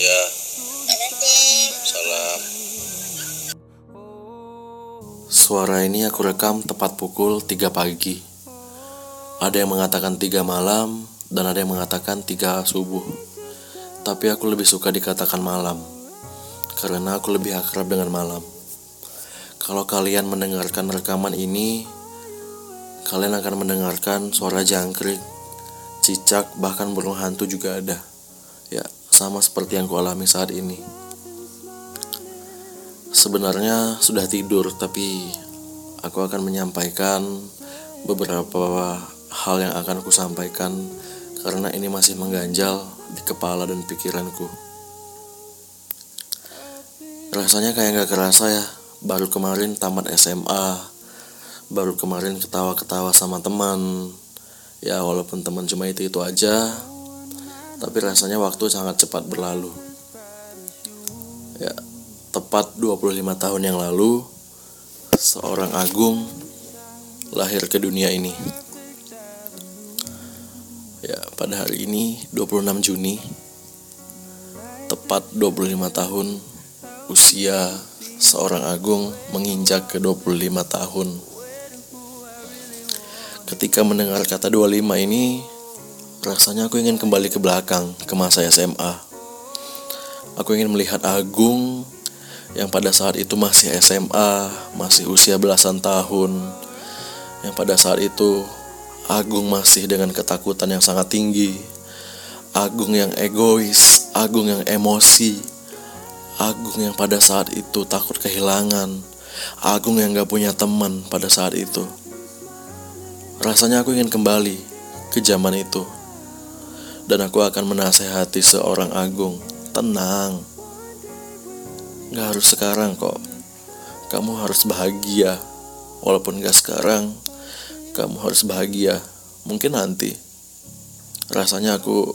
ya salam Suara ini aku rekam tepat pukul 3 pagi. Ada yang mengatakan 3 malam dan ada yang mengatakan 3 subuh. Tapi aku lebih suka dikatakan malam. Karena aku lebih akrab dengan malam. Kalau kalian mendengarkan rekaman ini, kalian akan mendengarkan suara jangkrik, cicak, bahkan burung hantu juga ada. Sama seperti yang kualami saat ini. Sebenarnya sudah tidur, tapi aku akan menyampaikan beberapa hal yang akan aku sampaikan karena ini masih mengganjal di kepala dan pikiranku. Rasanya kayak gak kerasa ya, baru kemarin tamat SMA, baru kemarin ketawa-ketawa sama teman. Ya walaupun teman cuma itu-itu aja, tapi rasanya waktu sangat cepat berlalu. Ya, tepat 25 tahun yang lalu, seorang agung lahir ke dunia ini. Ya, pada hari ini 26 Juni tepat 25 tahun usia seorang agung menginjak ke 25 tahun. Ketika mendengar kata 25 ini, rasanya aku ingin kembali ke belakang ke masa SMA. Aku ingin melihat Agung yang pada saat itu masih SMA, masih usia belasan tahun, yang pada saat itu Agung masih dengan ketakutan yang sangat tinggi, Agung yang egois, Agung yang emosi, Agung yang pada saat itu takut kehilangan, Agung yang gak punya teman pada saat itu. Rasanya aku ingin kembali ke zaman itu, dan aku akan menasehati seorang Agung, tenang, Gak harus sekarang kok. Kamu harus bahagia. Walaupun gak sekarang, kamu harus bahagia. Mungkin nanti. Rasanya aku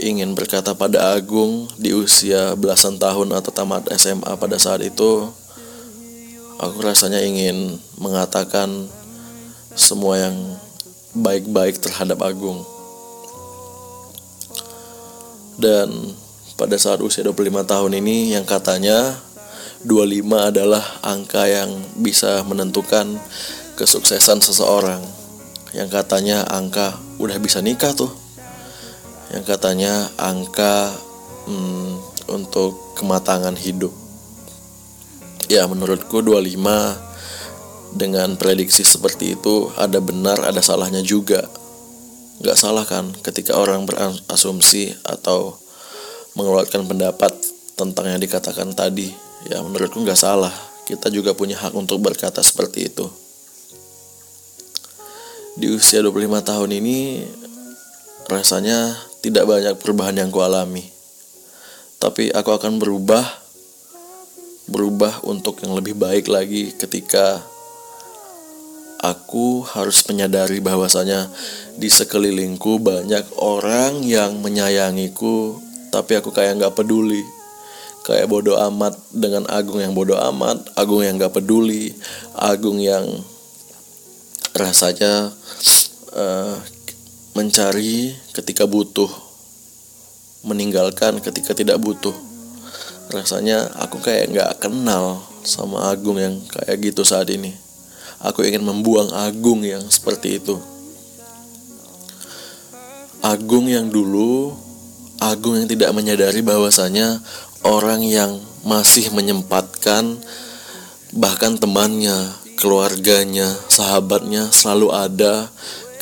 ingin berkata pada Agung di usia belasan tahun atau tamat SMA pada saat itu. Aku rasanya ingin mengatakan semua yang baik-baik terhadap Agung. Dan pada saat usia 25 tahun ini yang katanya 25 adalah angka yang bisa menentukan kesuksesan seseorang. Yang katanya angka udah bisa nikah tuh. Yang katanya angka hmm, untuk kematangan hidup. Ya menurutku 25 dengan prediksi seperti itu ada benar ada salahnya juga. Gak salah kan ketika orang berasumsi atau mengeluarkan pendapat tentang yang dikatakan tadi. Ya menurutku nggak salah. Kita juga punya hak untuk berkata seperti itu. Di usia 25 tahun ini rasanya tidak banyak perubahan yang kualami tapi aku akan berubah berubah untuk yang lebih baik lagi ketika aku harus menyadari bahwasanya di sekelilingku banyak orang yang menyayangiku tapi aku kayak nggak peduli. Kayak bodoh amat dengan Agung yang bodoh amat Agung yang nggak peduli Agung yang rasanya uh, mencari ketika butuh meninggalkan ketika tidak butuh. Rasanya aku kayak nggak kenal sama Agung yang kayak gitu saat ini aku ingin membuang Agung yang seperti itu Agung yang dulu Agung yang tidak menyadari bahwasanya orang yang masih menyempatkan bahkan temannya, keluarganya, sahabatnya selalu ada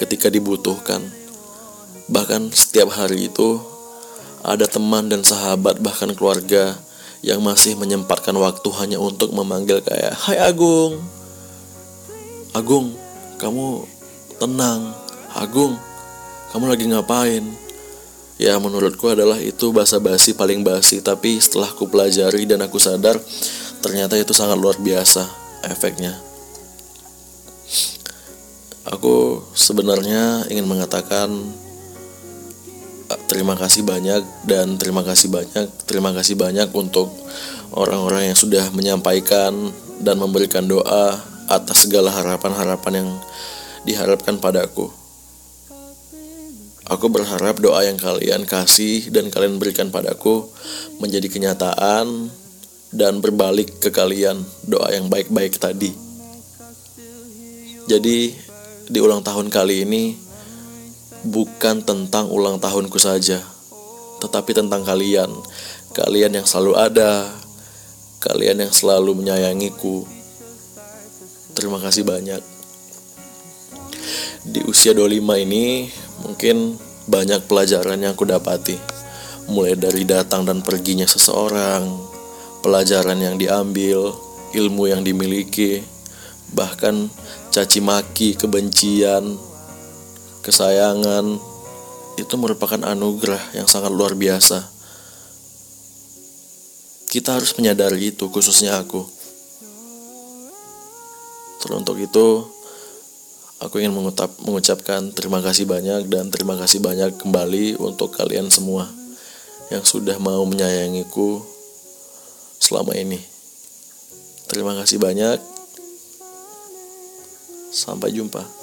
ketika dibutuhkan. Bahkan setiap hari itu ada teman dan sahabat bahkan keluarga yang masih menyempatkan waktu hanya untuk memanggil kayak Hai Agung Agung kamu tenang. Agung kamu lagi ngapain? Ya menurutku adalah itu basa-basi paling basi. Tapi setelah aku pelajari dan aku sadar Ternyata itu sangat luar biasa efeknya. Aku sebenarnya ingin mengatakan eh, Terima kasih banyak dan terima kasih banyak Terima kasih banyak untuk orang-orang yang sudah menyampaikan dan memberikan doa Atas segala harapan-harapan yang diharapkan padaku Aku berharap doa yang kalian kasih dan kalian berikan padaku menjadi kenyataan dan berbalik ke kalian doa yang baik-baik tadi. Jadi di ulang tahun kali ini bukan tentang ulang tahunku saja, tetapi tentang kalian. Kalian yang selalu ada, kalian yang selalu menyayangiku. Terima kasih banyak. Di usia 25 ini Mungkin banyak pelajaran yang aku dapati, mulai dari datang dan perginya seseorang, pelajaran yang diambil, ilmu yang dimiliki, bahkan caci maki, kebencian, kesayangan, itu merupakan anugerah yang sangat luar biasa. Kita harus menyadari itu, khususnya aku. Teruntuk itu, Aku ingin mengucap, mengucapkan terima kasih banyak dan terima kasih banyak kembali untuk kalian semua yang sudah mau menyayangiku selama ini. Terima kasih banyak. Sampai jumpa.